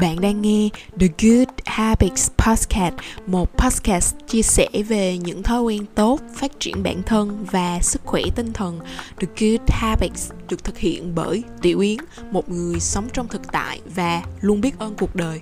Bạn đang nghe The Good Habits Podcast, một podcast chia sẻ về những thói quen tốt, phát triển bản thân và sức khỏe tinh thần. The Good Habits được thực hiện bởi Tiểu Yến, một người sống trong thực tại và luôn biết ơn cuộc đời.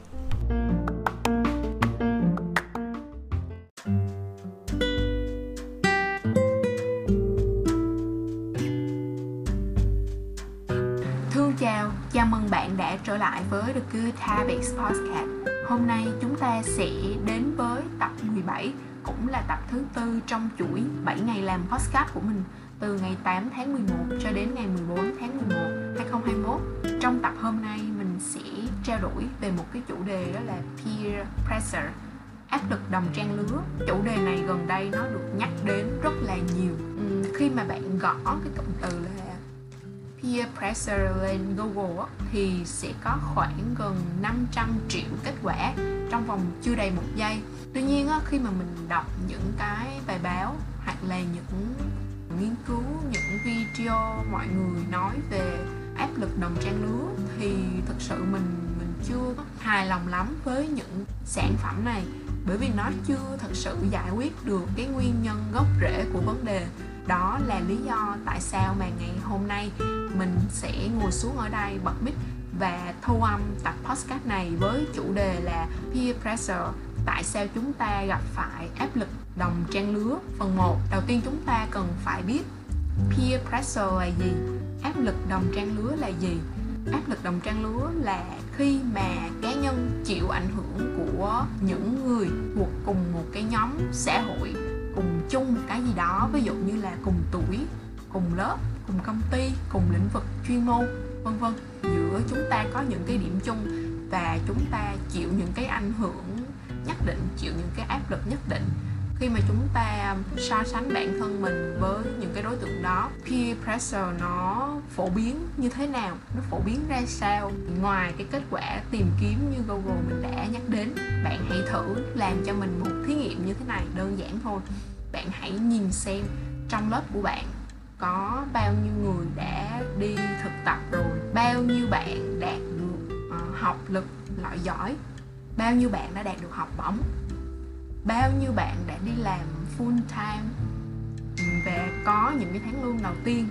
Good Habits Podcast. Hôm nay chúng ta sẽ đến với tập 17 Cũng là tập thứ tư trong chuỗi 7 ngày làm podcast của mình Từ ngày 8 tháng 11 cho đến ngày 14 tháng 11 2021 Trong tập hôm nay mình sẽ trao đổi về một cái chủ đề đó là Peer Pressure áp lực đồng trang lứa. Chủ đề này gần đây nó được nhắc đến rất là nhiều. Khi mà bạn gõ cái cụm từ là peer pressure lên Google thì sẽ có khoảng gần 500 triệu kết quả trong vòng chưa đầy một giây. Tuy nhiên khi mà mình đọc những cái bài báo hoặc là những nghiên cứu, những video mọi người nói về áp lực đồng trang lứa thì thực sự mình mình chưa hài lòng lắm với những sản phẩm này. Bởi vì nó chưa thật sự giải quyết được cái nguyên nhân gốc rễ của vấn đề đó là lý do tại sao mà ngày hôm nay mình sẽ ngồi xuống ở đây bật mic và thu âm tập podcast này với chủ đề là peer pressure, tại sao chúng ta gặp phải áp lực đồng trang lứa. Phần 1 đầu tiên chúng ta cần phải biết peer pressure là gì, áp lực đồng trang lứa là gì. Áp lực đồng trang lứa là khi mà cá nhân chịu ảnh hưởng của những người thuộc cùng một cái nhóm xã hội cùng chung một cái gì đó, ví dụ như là cùng tuổi, cùng lớp, cùng công ty, cùng lĩnh vực chuyên môn, vân vân. Giữa chúng ta có những cái điểm chung và chúng ta chịu những cái ảnh hưởng nhất định, chịu những cái áp lực nhất định. Khi mà chúng ta so sánh bản thân mình với những cái đối tượng đó, peer pressure nó phổ biến như thế nào, nó phổ biến ra sao? Ngoài cái kết quả tìm kiếm như google mình đã nhắc đến, bạn hãy thử làm cho mình một thí nghiệm như thế này, đơn giản thôi bạn hãy nhìn xem trong lớp của bạn có bao nhiêu người đã đi thực tập rồi bao nhiêu bạn đạt được uh, học lực loại giỏi bao nhiêu bạn đã đạt được học bổng bao nhiêu bạn đã đi làm full time. Và có những cái tháng lương đầu tiên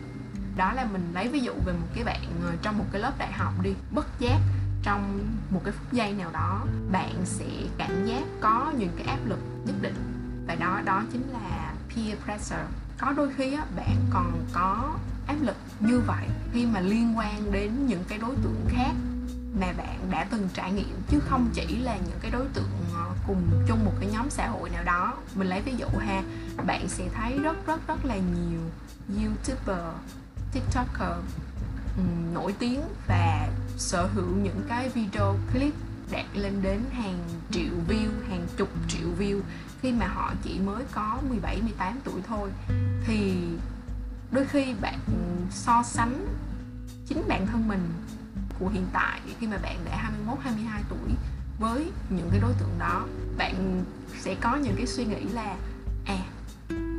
đó là mình lấy ví dụ về một cái bạn ờ, trong một cái lớp đại học đi bất giác trong một cái phút giây nào đó bạn sẽ cảm giác có những cái áp lực nhất định và đó đó chính là peer pressure. Có đôi khi á, bạn còn có áp lực như vậy khi mà liên quan đến những cái đối tượng khác mà bạn đã từng trải nghiệm chứ không chỉ là những cái đối tượng ờ, cùng chung một cái nhóm xã hội nào đó. Mình lấy ví dụ ha bạn sẽ thấy rất rất rất là nhiều youtuber tiktoker um, nổi tiếng và sở hữu những cái video clip đạt lên đến hàng triệu view, hàng chục triệu view. Khi mà họ chỉ mới có 17 18 tuổi thôi thì đôi khi bạn so sánh chính bản thân mình của hiện tại khi mà bạn đã 21 22 tuổi với những cái đối tượng đó bạn sẽ có những cái suy nghĩ là à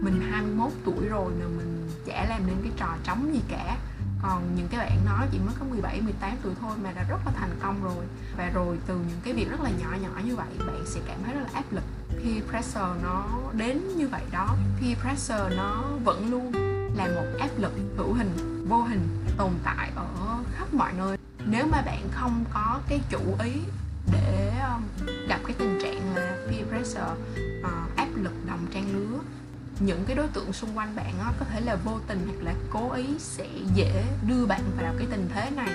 mình 21 tuổi rồi mà mình chả làm nên cái trò trống gì cả còn những cái bạn nói chỉ mới có 17, 18 tuổi thôi mà đã rất là thành công rồi. Và rồi từ những cái việc rất là nhỏ nhỏ như vậy bạn sẽ cảm thấy rất là áp lực. Peer pressure nó đến như vậy đó. Peer pressure nó vẫn luôn là một áp lực hữu hình vô hình tồn tại ở khắp mọi nơi. Nếu mà bạn không có cái chủ ý để ờ, gặp cái tình trạng là peer pressure uh, áp lực đồng trang lứa những cái đối tượng xung quanh bạn đó, có thể là vô tình hoặc là cố ý sẽ dễ đưa bạn vào cái tình thế này.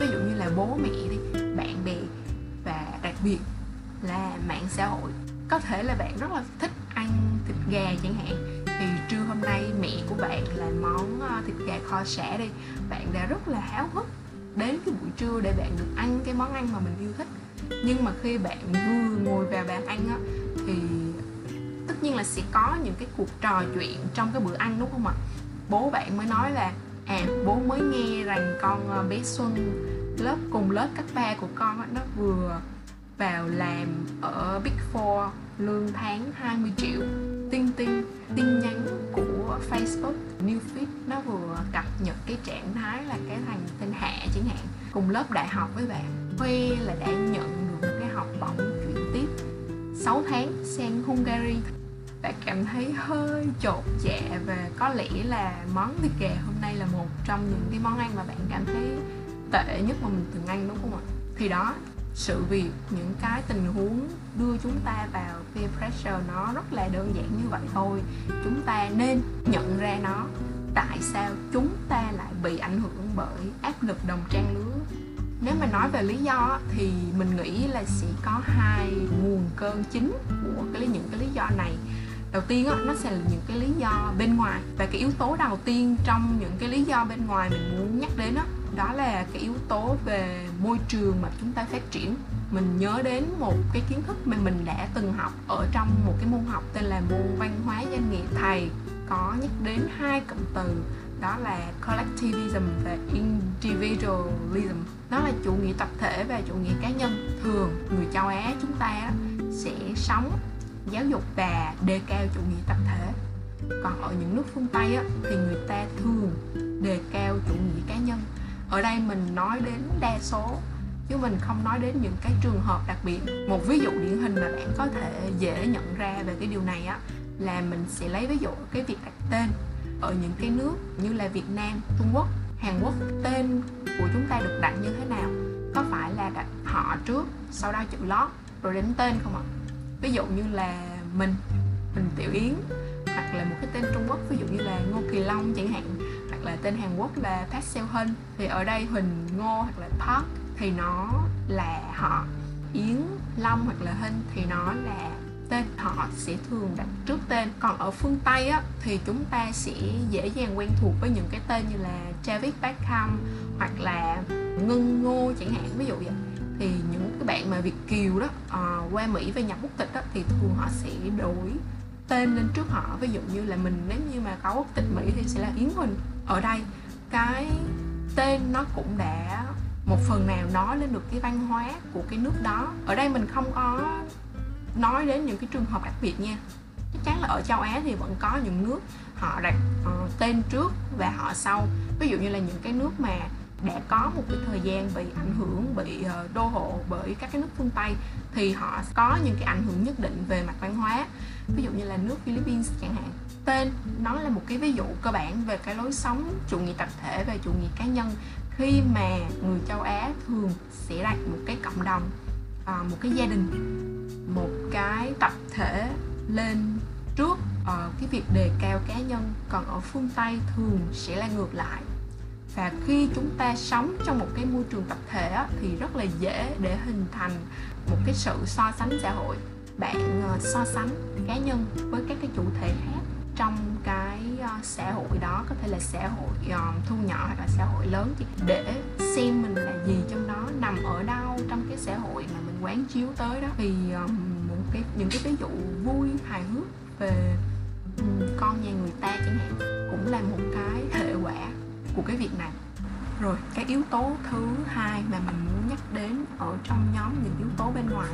Ví dụ như là bố mẹ đi bạn bè và đặc biệt là mạng xã hội. Có thể là bạn rất là thích ăn thịt gà chẳng hạn. Thì trưa hôm nay mẹ của bạn làm món ờ, thịt gà kho sả đi bạn đã rất là háo hức đến cái buổi trưa để bạn được ăn cái món ăn mà mình yêu thích. Nhưng mà khi bạn vừa ngồi vào bàn ăn á thì nhiên là sẽ có những cái cuộc trò chuyện trong cái bữa ăn, đúng không ạ? Bố bạn mới nói là à bố mới nghe rằng con ờ, bé xuân lớp, cùng lớp cấp ba của con nó vừa vào làm ở Big Four lương tháng 20 triệu. Tin tin tin nhắn của Facebook Newsfeed nó vừa cập nhật cái trạng thái là cái thằng tên Hạ chẳng hạn, cùng lớp đại học với bạn. Khoe là đã nhận được cái học bổng chuyển tiếp 6 tháng sang Hungary bạn cảm thấy hơi chột dạ và có lẽ là món thịt gà hôm nay là một trong những cái món ăn mà bạn cảm thấy tệ nhất mà mình từng ăn, đúng không ạ? Thì đó, sự việc, những cái tình huống đưa chúng ta vào peer pressure nó rất là đơn giản như vậy thôi. Chúng ta nên nhận ra nó. Tại sao chúng ta lại bị ảnh hưởng bởi áp lực đồng trang lứa? Nếu mà nói về lý do thì mình nghĩ là sẽ có hai nguồn cơn chính của cái những cái lý do này đầu tiên á, nó sẽ là những cái lý do bên ngoài và cái yếu tố đầu tiên trong những cái lý do bên ngoài mình muốn nhắc đến đó, đó là cái yếu tố về môi trường mà chúng ta phát triển. Mình nhớ đến một cái kiến thức mà mình đã từng học ở trong một cái môn học tên là môn văn hóa doanh nghiệp. Thầy có nhắc đến hai cụm từ đó là collectivism và individualism. Đó là chủ nghĩa tập thể và chủ nghĩa cá nhân. Thường người châu á chúng ta sẽ sống giáo dục và đề cao chủ nghĩa tập thể. Còn ở những nước phương tây á, thì người ta thường đề cao chủ nghĩa cá nhân. Ở đây mình nói đến đa số chứ mình không nói đến những cái trường hợp đặc biệt. Một ví dụ điển hình mà bạn có thể dễ nhận ra về cái điều này á là mình sẽ lấy ví dụ cái việc đặt tên. Ở những cái nước như là Việt Nam, Trung Quốc, Hàn Quốc tên của chúng ta được đặt như thế nào? Có phải là đặt họ trước sau đó chữ lót rồi đến tên không ạ? Ví dụ như là mình mình tiểu yến hoặc là một cái tên trung quốc ví dụ như là ngô kỳ long chẳng hạn hoặc là tên hàn quốc là park seo hân thì ở đây huỳnh ngô hoặc là park thì nó là họ. Yến long hoặc là hân thì nó là tên họ sẽ thường đặt trước tên. Còn ở phương tây á, thì chúng ta sẽ dễ dàng quen thuộc với những cái tên như là Travis Beckham hoặc là Ngân Ngô chẳng hạn. Ví dụ vậy thì những cái bạn mà Việt kiều đó uh, qua Mỹ về nhập quốc tịch đó thì thường họ sẽ đổi tên lên trước họ. Ví dụ như là mình nếu như mà có quốc tịch Mỹ thì sẽ là Yến Huỳnh. Ở đây cái tên nó cũng đã một phần nào nói lên được cái văn hóa của cái nước đó. Ở đây mình không có nói đến những cái trường hợp đặc biệt nha. Chắc chắn là ở châu Á thì vẫn có những nước họ đặt uh, tên trước và họ sau. Ví dụ như là những cái nước mà đã có một cái thời gian bị ảnh hưởng, bị ờ, đô hộ bởi các cái nước phương Tây thì họ có những cái ảnh hưởng nhất định về mặt văn hóa. Ví dụ như là nước Philippines chẳng hạn. Tên nó là một cái ví dụ cơ bản về cái lối sống, chủ nghĩa tập thể và chủ nghĩa cá nhân. Khi mà người châu Á thường sẽ đặt một cái cộng đồng ờ, một cái gia đình, một cái tập thể lên trước ờ, cái việc đề cao cá nhân. Còn ở phương Tây thường sẽ là ngược lại và khi chúng ta sống trong một cái môi trường tập thể á, thì rất là dễ để hình thành một cái sự so sánh xã hội. Bạn ờ, so sánh cá nhân với các cái chủ thể khác trong cái ờ, xã hội đó có thể là xã hội ờ, thu nhỏ hoặc là xã hội lớn để xem mình là gì trong đó nằm ở đâu trong cái xã hội mà mình quán chiếu tới đó. Thì một cái những cái ví dụ vui hài hước về ừ, con nhà người ta chẳng hạn cũng là một cái hệ quả của cái việc này. Rồi, cái yếu tố thứ hai mà mình muốn nhắc đến ở trong nhóm những yếu tố bên ngoài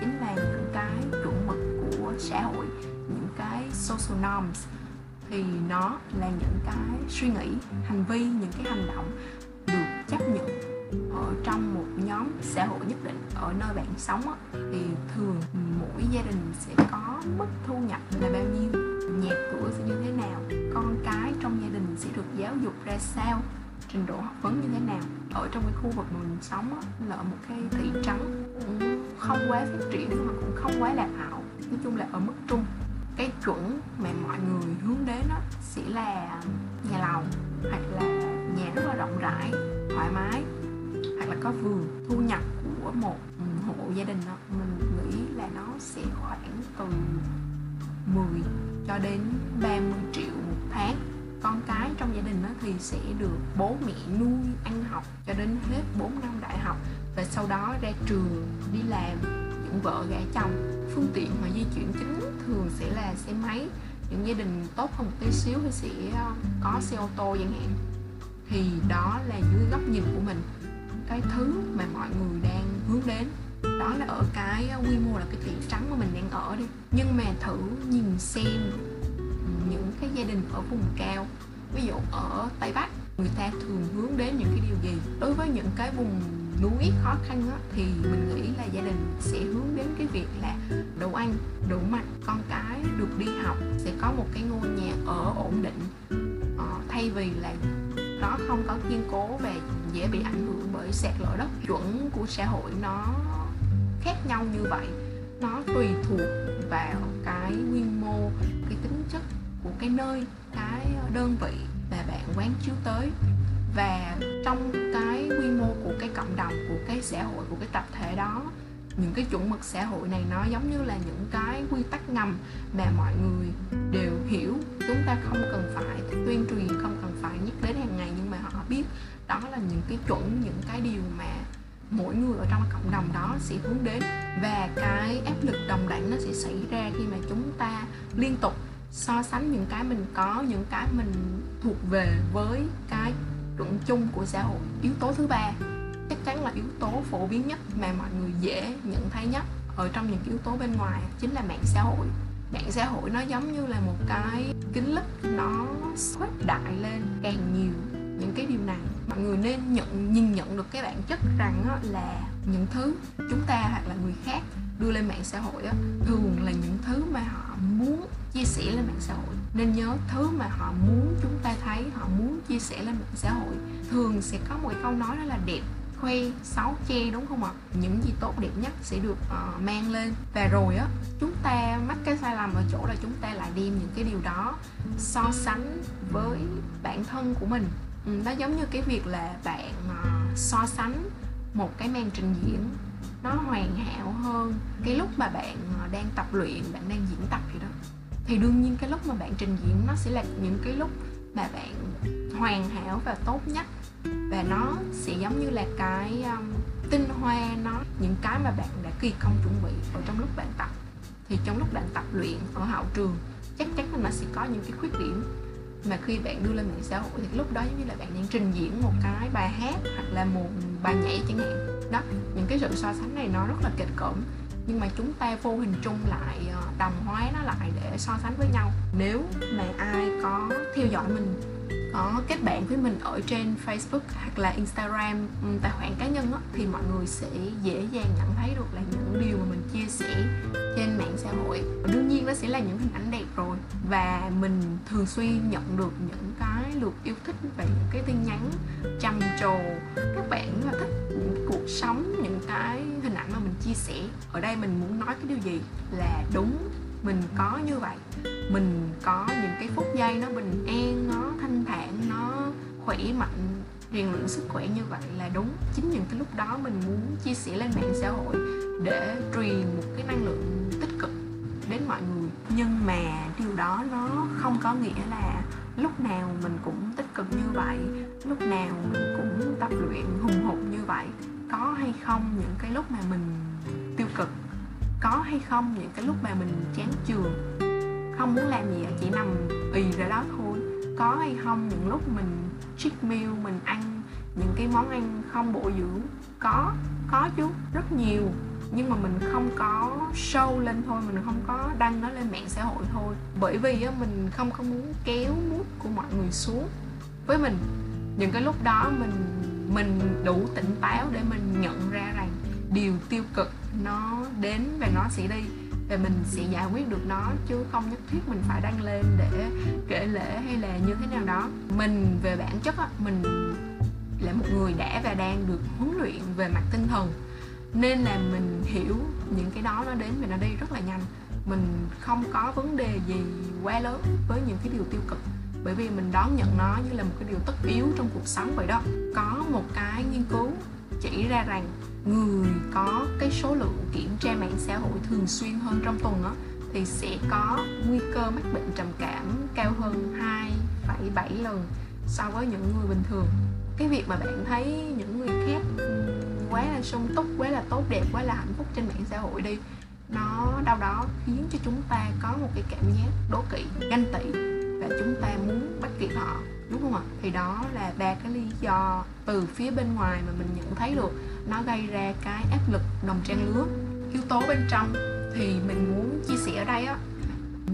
chính là những cái chuẩn mực của xã hội, những cái social norms. Thì nó là những cái suy nghĩ, hành vi, những cái hành động được chấp nhận ở trong một nhóm xã hội nhất định, ở nơi bạn sống thì thường mỗi gia đình sẽ có ra sao trình độ học vấn như thế nào. Ở trong cái khu vực mà mình sống á, là ở một cái thị trấn. Không quá phát triển mà cũng không quá lạc hậu. Nói chung là ở mức trung. Cái chuẩn mà mọi người hướng đến đó sẽ là nhà lầu hoặc là nhà rất là rộng rãi thoải mái hoặc là có vườn. Thu nhập của một hộ gia đình đó mình nghĩ là nó sẽ khoảng từ 10 cho đến 30 triệu một tháng con cái trong gia đình đó thì sẽ được bố mẹ nuôi, ăn học cho đến hết 4 năm đại học. Và sau đó ra trường đi làm, những vợ gả chồng, phương tiện mà di chuyển chính thường sẽ là xe máy. Những gia đình tốt hơn một tí xíu thì sẽ ờ, có xe ô tô chẳng hạn. Thì đó là dưới góc nhìn của mình, cái thứ mà mọi người đang hướng đến. Đó là ở cái ờ, quy mô là cái thị trắng mà mình đang ở đi. Nhưng mà thử nhìn xem cái gia đình ở vùng cao. Ví dụ ở tây bắc người ta thường hướng đến những cái điều gì? Đối với những cái vùng núi khó khăn đó, thì mình nghĩ là gia đình sẽ hướng đến cái việc là đủ ăn đủ mặc con cái được đi học sẽ có một cái ngôi nhà ở ổn định. Ờ, thay vì là nó không có kiên cố và dễ bị ảnh hưởng bởi sạt lở đất chuẩn của xã hội nó khác nhau như vậy. Nó tùy thuộc vào cái quy mô cái tính chất của cái nơi cái đơn vị mà bạn quán chiếu tới. Và trong cái quy mô của cái cộng đồng, của cái xã hội, của cái tập thể đó, những cái chuẩn mực xã hội này nó giống như là những cái quy tắc ngầm mà mọi người đều hiểu. Chúng ta không cần phải tuyên truyền, không cần phải nhắc đến hàng ngày, nhưng mà họ biết đó là những cái chuẩn, những cái điều mà mỗi người ở trong cộng đồng đó sẽ hướng đến. Và cái áp lực đồng đẳng nó sẽ xảy ra khi mà chúng ta liên tục so sánh những cái mình có, những cái mình thuộc về với cái chuẩn chung của xã hội. Yếu tố thứ ba, chắc chắn là yếu tố phổ biến nhất mà mọi người dễ nhận thấy nhất ở trong những yếu tố bên ngoài chính là mạng xã hội. Mạng xã hội nó giống như là một cái kính lúp, nó khuếch đại lên càng nhiều những cái điều này. Mọi người nên nhận, nhìn nhận được cái bản chất rằng là những thứ chúng ta hoặc là người khác đưa lên mạng xã hội á, thường là những thứ mà họ muốn chia sẻ lên mạng xã hội. Nên nhớ thứ mà họ muốn chúng ta thấy họ muốn chia sẻ lên mạng xã hội thường sẽ có một câu nói đó là đẹp khoe xấu che đúng không ạ? Những gì tốt đẹp nhất sẽ được uh, mang lên. Và rồi á chúng ta mắc cái sai lầm ở chỗ là chúng ta lại đem những cái điều đó so sánh với bản thân của mình. Ừ, nó giống như cái việc là bạn uh, so sánh một cái màn trình diễn nó hoàn hảo hơn cái lúc mà bạn ờ, đang tập luyện bạn đang diễn tập gì đó. Thì đương nhiên cái lúc mà bạn trình diễn nó sẽ là những cái lúc mà bạn hoàn hảo và tốt nhất. Và nó sẽ giống như là cái um, tinh hoa nó những cái mà bạn đã kỳ công chuẩn bị ở trong lúc bạn tập. Thì trong lúc bạn tập luyện ở hậu trường chắc chắn là nó sẽ có những cái khuyết điểm mà khi bạn đưa lên mạng xã hội thì lúc đó giống như là bạn đang trình diễn một cái bài hát hoặc là một bài nhảy chẳng hạn đó. Những cái sự so sánh này nó rất là kịch cỡm. Nhưng mà chúng ta vô hình chung lại ờ, đồng hóa nó lại để so sánh với nhau. Nếu mà ai có theo dõi mình có kết bạn với mình ở trên Facebook hoặc là Instagram ừ, tài khoản cá nhân đó, thì mọi người sẽ dễ dàng nhận thấy được là những điều mà mình chia sẻ trên mạng xã hội. Đương nhiên nó sẽ là những hình ảnh đẹp rồi. Và mình thường xuyên nhận được những cái lượt yêu thích và những cái tin nhắn trầm trồ. Các bạn là thích những cuộc sống, những cái hình ảnh mà mình chia sẻ. Ở đây mình muốn nói cái điều gì? Là đúng, mình có như vậy. Mình có những cái phút giây nó bình an, nó thanh thản, nó khỏe mạnh, rèn luyện sức khỏe như vậy là đúng. Chính những cái lúc đó mình muốn chia sẻ lên mạng xã hội để truyền một cái năng lượng tích cực đến mọi người. Nhưng mà điều đó nó không có nghĩa là lúc nào mình cũng tích cực như vậy, lúc nào mình cũng tập luyện hùng hục như vậy. Có hay không những cái lúc mà mình tiêu cực? Có hay không những cái lúc mà mình chán trường không muốn làm gì, chỉ nằm ì ra đó thôi. Có hay không những lúc mình cheat meal mình ăn những cái món ăn không bổ dưỡng? Có có chứ rất nhiều nhưng mà mình không có show lên thôi mình không có đăng nó lên mạng xã hội thôi. Bởi vì á, mình không có muốn kéo mút của mọi người xuống với mình. Những cái lúc đó mình mình đủ tỉnh táo để mình nhận ra rằng điều tiêu cực nó đến và nó sẽ đi và mình sẽ giải quyết được nó chứ không nhất thiết mình phải đăng lên để kể lễ hay là như thế nào đó. Mình về bản chất á mình là một người đã và đang được huấn luyện về mặt tinh thần nên là mình hiểu những cái đó nó đến và nó đi rất là nhanh. Mình không có vấn đề gì quá lớn với những cái điều tiêu cực. Bởi vì mình đón nhận nó như là một cái điều tất yếu trong cuộc sống vậy đó. Có một cái nghiên cứu chỉ ra rằng người có cái số lượng kiểm tra mạng xã hội thường xuyên hơn trong tuần á thì sẽ có nguy cơ mắc bệnh trầm cảm cao hơn 2,7 lần so với những người bình thường. Cái việc mà bạn thấy những người khác quá là sung túc, quá là tốt đẹp, quá là hạnh phúc trên mạng xã hội đi. Nó đâu đó khiến cho chúng ta có một cái cảm giác đố kỵ, ganh tị và chúng ta muốn bắt kịp họ, đúng không ạ? Thì đó là ba cái lý do từ phía bên ngoài mà mình nhận thấy được. Nó gây ra cái áp lực đồng trang lứa, yếu tố bên trong. Thì mình muốn chia sẻ ở đây á,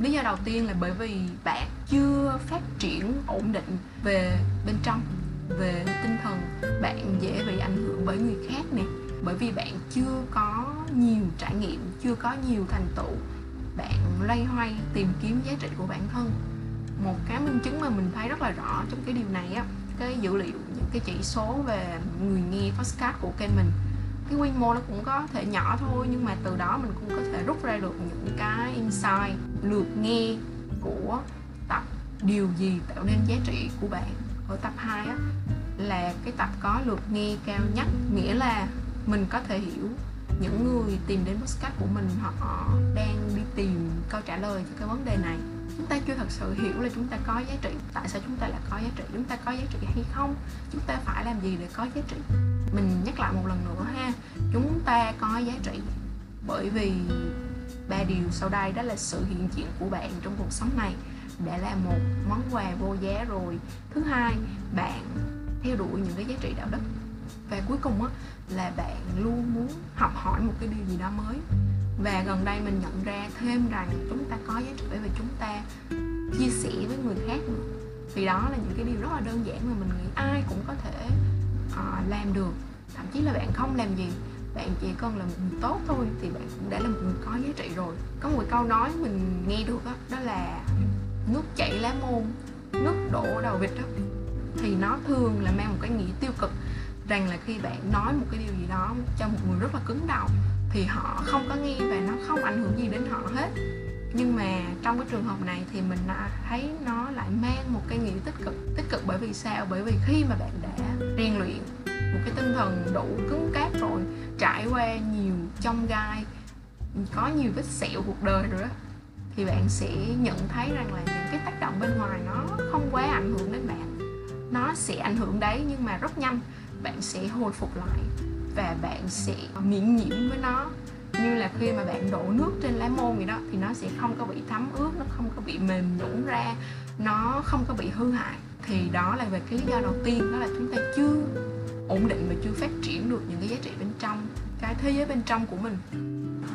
lý do đầu tiên là bởi vì bạn chưa phát triển ổn định về bên trong về tinh thần. Bạn dễ bị ảnh hưởng bởi người khác nè, bởi vì bạn chưa có nhiều trải nghiệm, chưa có nhiều thành tựu. Bạn loay hoay tìm kiếm giá trị của bản thân. Một cái minh chứng mà mình thấy rất là rõ trong cái điều này á, cái dữ liệu, những cái chỉ số về người nghe podcast của kênh mình cái quy mô nó cũng có thể nhỏ thôi, nhưng mà từ đó mình cũng có thể rút ra được những cái insight, lượt nghe của tập điều gì tạo nên giá trị của bạn ở tập 2 á, là cái tập có lượt nghe cao nhất. Nghĩa là mình có thể hiểu những người tìm đến podcast của mình, họ đang đi tìm câu trả lời cho cái vấn đề này. Chúng ta chưa thật sự hiểu là chúng ta có giá trị, tại sao chúng ta lại có giá trị, chúng ta có giá trị hay không, chúng ta phải làm gì để có giá trị. Mình nhắc lại một lần nữa ha, chúng ta có giá trị bởi vì ba điều sau đây, đó là sự hiện diện của bạn trong cuộc sống này đã là một món quà vô giá rồi. Thứ hai bạn theo đuổi những cái giá trị đạo đức. Và cuối cùng á là bạn luôn muốn học hỏi một cái điều gì đó mới. Và gần đây mình nhận ra thêm rằng chúng ta có giá trị và chúng ta chia sẻ với người khác nữa thì đó là những cái điều rất là đơn giản mà mình nghĩ ai cũng có thể uh, làm được. Thậm chí là bạn không làm gì bạn chỉ cần là một người tốt thôi thì bạn cũng đã là một người có giá trị rồi. Có một câu nói mình nghe được đó, đó là lá môn, nước đổ đầu vịt đó. Thì nó thường là mang một cái nghĩa tiêu cực, rằng là khi bạn nói một cái điều gì đó cho một người rất là cứng đầu, thì họ không có nghe và nó không ảnh hưởng gì đến họ hết. Nhưng mà trong cái trường hợp này thì mình à, thấy nó lại mang một cái nghĩa tích cực tích cực bởi vì sao? Bởi vì khi mà bạn đã rèn luyện một cái tinh thần đủ cứng cáp rồi, trải qua nhiều trong gai, có nhiều vết sẹo cuộc đời rồi đó thì bạn sẽ nhận thấy rằng là những cái tác động bên ngoài nó không quá ảnh hưởng đến bạn. Nó sẽ ảnh hưởng đấy nhưng mà rất nhanh, bạn sẽ hồi phục lại và bạn sẽ miễn nhiễm với nó. Như là khi mà bạn đổ nước trên lá môn vậy đó, thì nó sẽ không có bị thấm ướt, nó không có bị mềm nhũn ra, nó không có bị hư hại. Thì đó là về cái lý do đầu tiên, đó là chúng ta chưa ổn định và chưa phát triển được những cái giá trị bên trong, cái thế giới bên trong của mình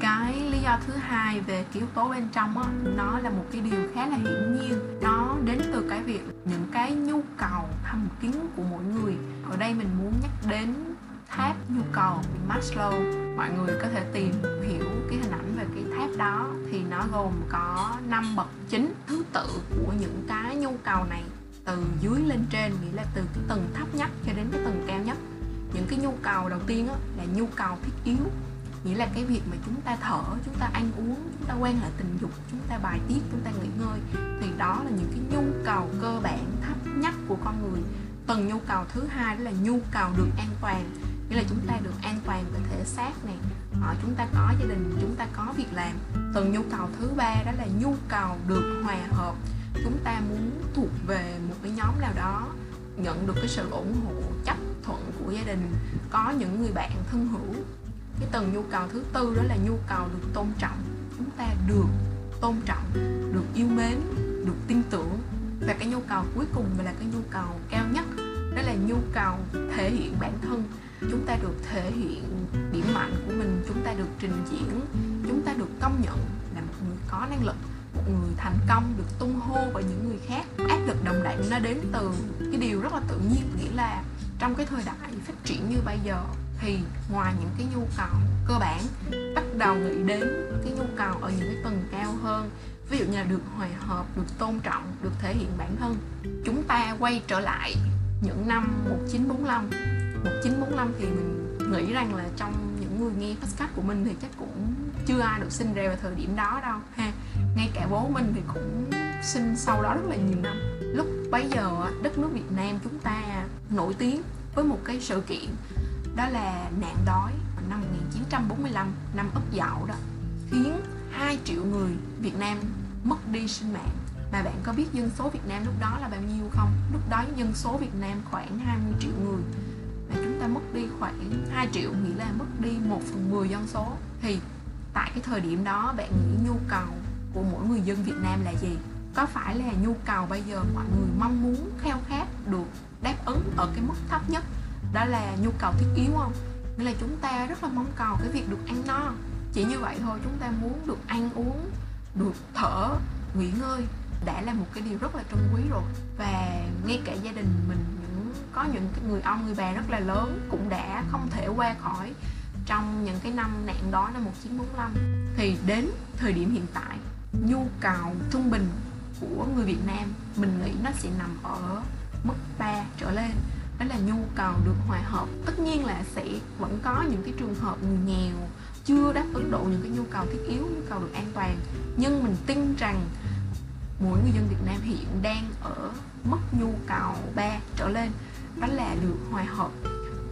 cái lý do thứ hai về cái yếu tố bên trong đó, nó là một cái điều khá là hiển nhiên. Nó đến từ cái việc những cái nhu cầu thầm kín của mỗi người. Ở đây mình muốn nhắc đến tháp nhu cầu Maslow. Mọi người có thể tìm hiểu cái hình ảnh về cái tháp đó. Thì nó gồm có 5 bậc chính thứ tự của những cái nhu cầu này. Từ dưới lên trên nghĩa là từ cái tầng thấp nhất cho đến cái tầng cao nhất. Những cái nhu cầu đầu tiên đó là nhu cầu thiết yếu nghĩa là cái việc mà chúng ta thở, chúng ta ăn uống, chúng ta quan hệ tình dục, chúng ta bài tiết, chúng ta nghỉ ngơi, thì đó là những cái nhu cầu cơ bản thấp nhất của con người. Tầng nhu cầu thứ hai đó là nhu cầu được an toàn. Nghĩa là chúng ta được an toàn về thể xác này họ ờ, chúng ta có gia đình, chúng ta có việc làm. Tầng nhu cầu thứ ba đó là nhu cầu được hòa hợp. Chúng ta muốn thuộc về một cái nhóm nào đó, nhận được cái sự ủng hộ chấp thuận của gia đình, có những người bạn thân hữu cái tầng nhu cầu thứ tư đó là nhu cầu được tôn trọng. Chúng ta được tôn trọng, được yêu mến, được tin tưởng. Và cái nhu cầu cuối cùng là cái nhu cầu cao nhất, đó là nhu cầu thể hiện bản thân. Chúng ta được thể hiện điểm mạnh của mình, chúng ta được trình diễn, chúng ta được công nhận là một người có năng lực, một người thành công, được tung hô bởi những người khác. Áp lực đồng đẳng nó đến từ cái điều rất là tự nhiên, nghĩa là trong cái thời đại phát triển như bây giờ thì ngoài những cái nhu cầu cơ bản, bắt đầu nghĩ đến cái nhu cầu ở những cái tầng cao hơn, ví dụ như là được hòa hợp, được tôn trọng, được thể hiện bản thân, chúng ta quay trở lại những năm 1945 1945 thì mình nghĩ rằng là trong những người nghe podcast của mình thì chắc cũng chưa ai được sinh ra vào thời điểm đó đâu ha. Ngay cả bố mình thì cũng sinh sau đó rất là nhiều năm. Lúc bấy giờ đất nước Việt Nam chúng ta nổi tiếng với một cái sự kiện đó là nạn đói năm 1945 năm Ất Dậu đó, khiến 2 triệu người Việt Nam mất đi sinh mạng mà bạn có biết dân số Việt Nam lúc đó là bao nhiêu không? Lúc đó dân số Việt Nam khoảng 20 triệu người, mà chúng ta mất đi khoảng 2 triệu, nghĩa là mất đi 1 phần 10 dân số thì tại cái thời điểm đó, bạn nghĩ nhu cầu của mỗi người dân Việt Nam là gì? có phải là nhu cầu bây giờ mọi người mong muốn khao khát được đáp ứng ở cái mức thấp nhất đó là nhu cầu thiết yếu không? Nghĩa là chúng ta rất là mong cầu cái việc được ăn no. Chỉ như vậy thôi, chúng ta muốn được ăn uống, được thở, nghỉ ngơi đã là một cái điều rất là trân quý rồi. Và ngay cả gia đình mình, những, có những người ông, người bà rất là lớn cũng đã không thể qua khỏi trong những cái năm nạn đó năm 1945 thì đến thời điểm hiện tại, nhu cầu trung bình của người Việt Nam, mình nghĩ nó sẽ nằm ở mức 3 trở lên đó là nhu cầu được hòa hợp. Tất nhiên là sẽ vẫn có những cái trường hợp người nghèo chưa đáp ứng đủ những cái nhu cầu thiết yếu nhu cầu được an toàn. Nhưng mình tin rằng mỗi người dân Việt Nam hiện đang ở mức nhu cầu 3 trở lên. Đó là được hòa hợp.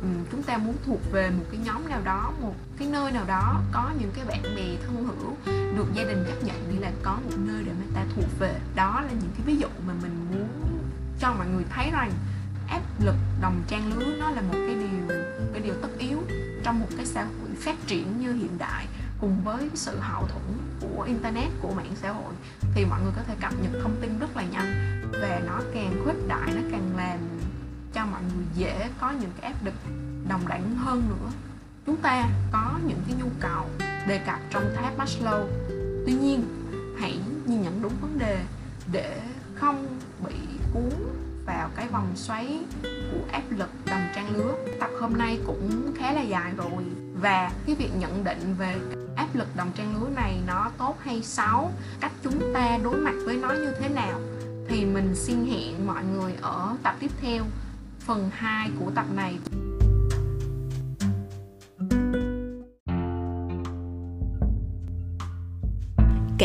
Ừ, chúng ta muốn thuộc về một cái nhóm nào đó một cái nơi nào đó có những cái bạn bè thân hữu được gia đình chấp nhận nghĩa là có một nơi để mà ta thuộc về. Đó là những cái ví dụ mà mình muốn cho mọi người thấy rằng áp lực đồng trang lứa nó là một cái điều cái điều tất yếu trong một cái xã hội phát triển như hiện đại cùng với sự hậu thuẫn của internet, của mạng xã hội, thì mọi người có thể cập nhật thông tin rất là nhanh và nó càng khuếch đại, nó càng làm cho mọi người dễ có những cái áp lực đồng đẳng hơn nữa. Chúng ta có những cái nhu cầu đề cập trong tháp Maslow. Tuy nhiên, hãy nhìn nhận đúng vấn đề để không bị cuốn vào cái vòng xoáy của áp lực đồng trang lứa. Tập hôm nay cũng khá là dài rồi. Và cái việc nhận định về áp lực đồng trang lứa này nó tốt hay xấu, cách chúng ta đối mặt với nó như thế nào, thì mình xin hẹn mọi người ở tập tiếp theo, phần 2 của tập này.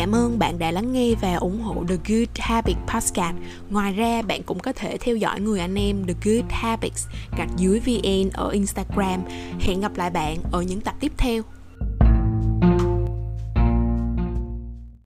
Cảm ơn bạn đã lắng nghe và ủng hộ The Good Habit Podcast. Ngoài ra, bạn cũng có thể theo dõi người anh em The Good Habits gạch dưới VN ở Instagram. Hẹn gặp lại bạn ở những tập tiếp theo.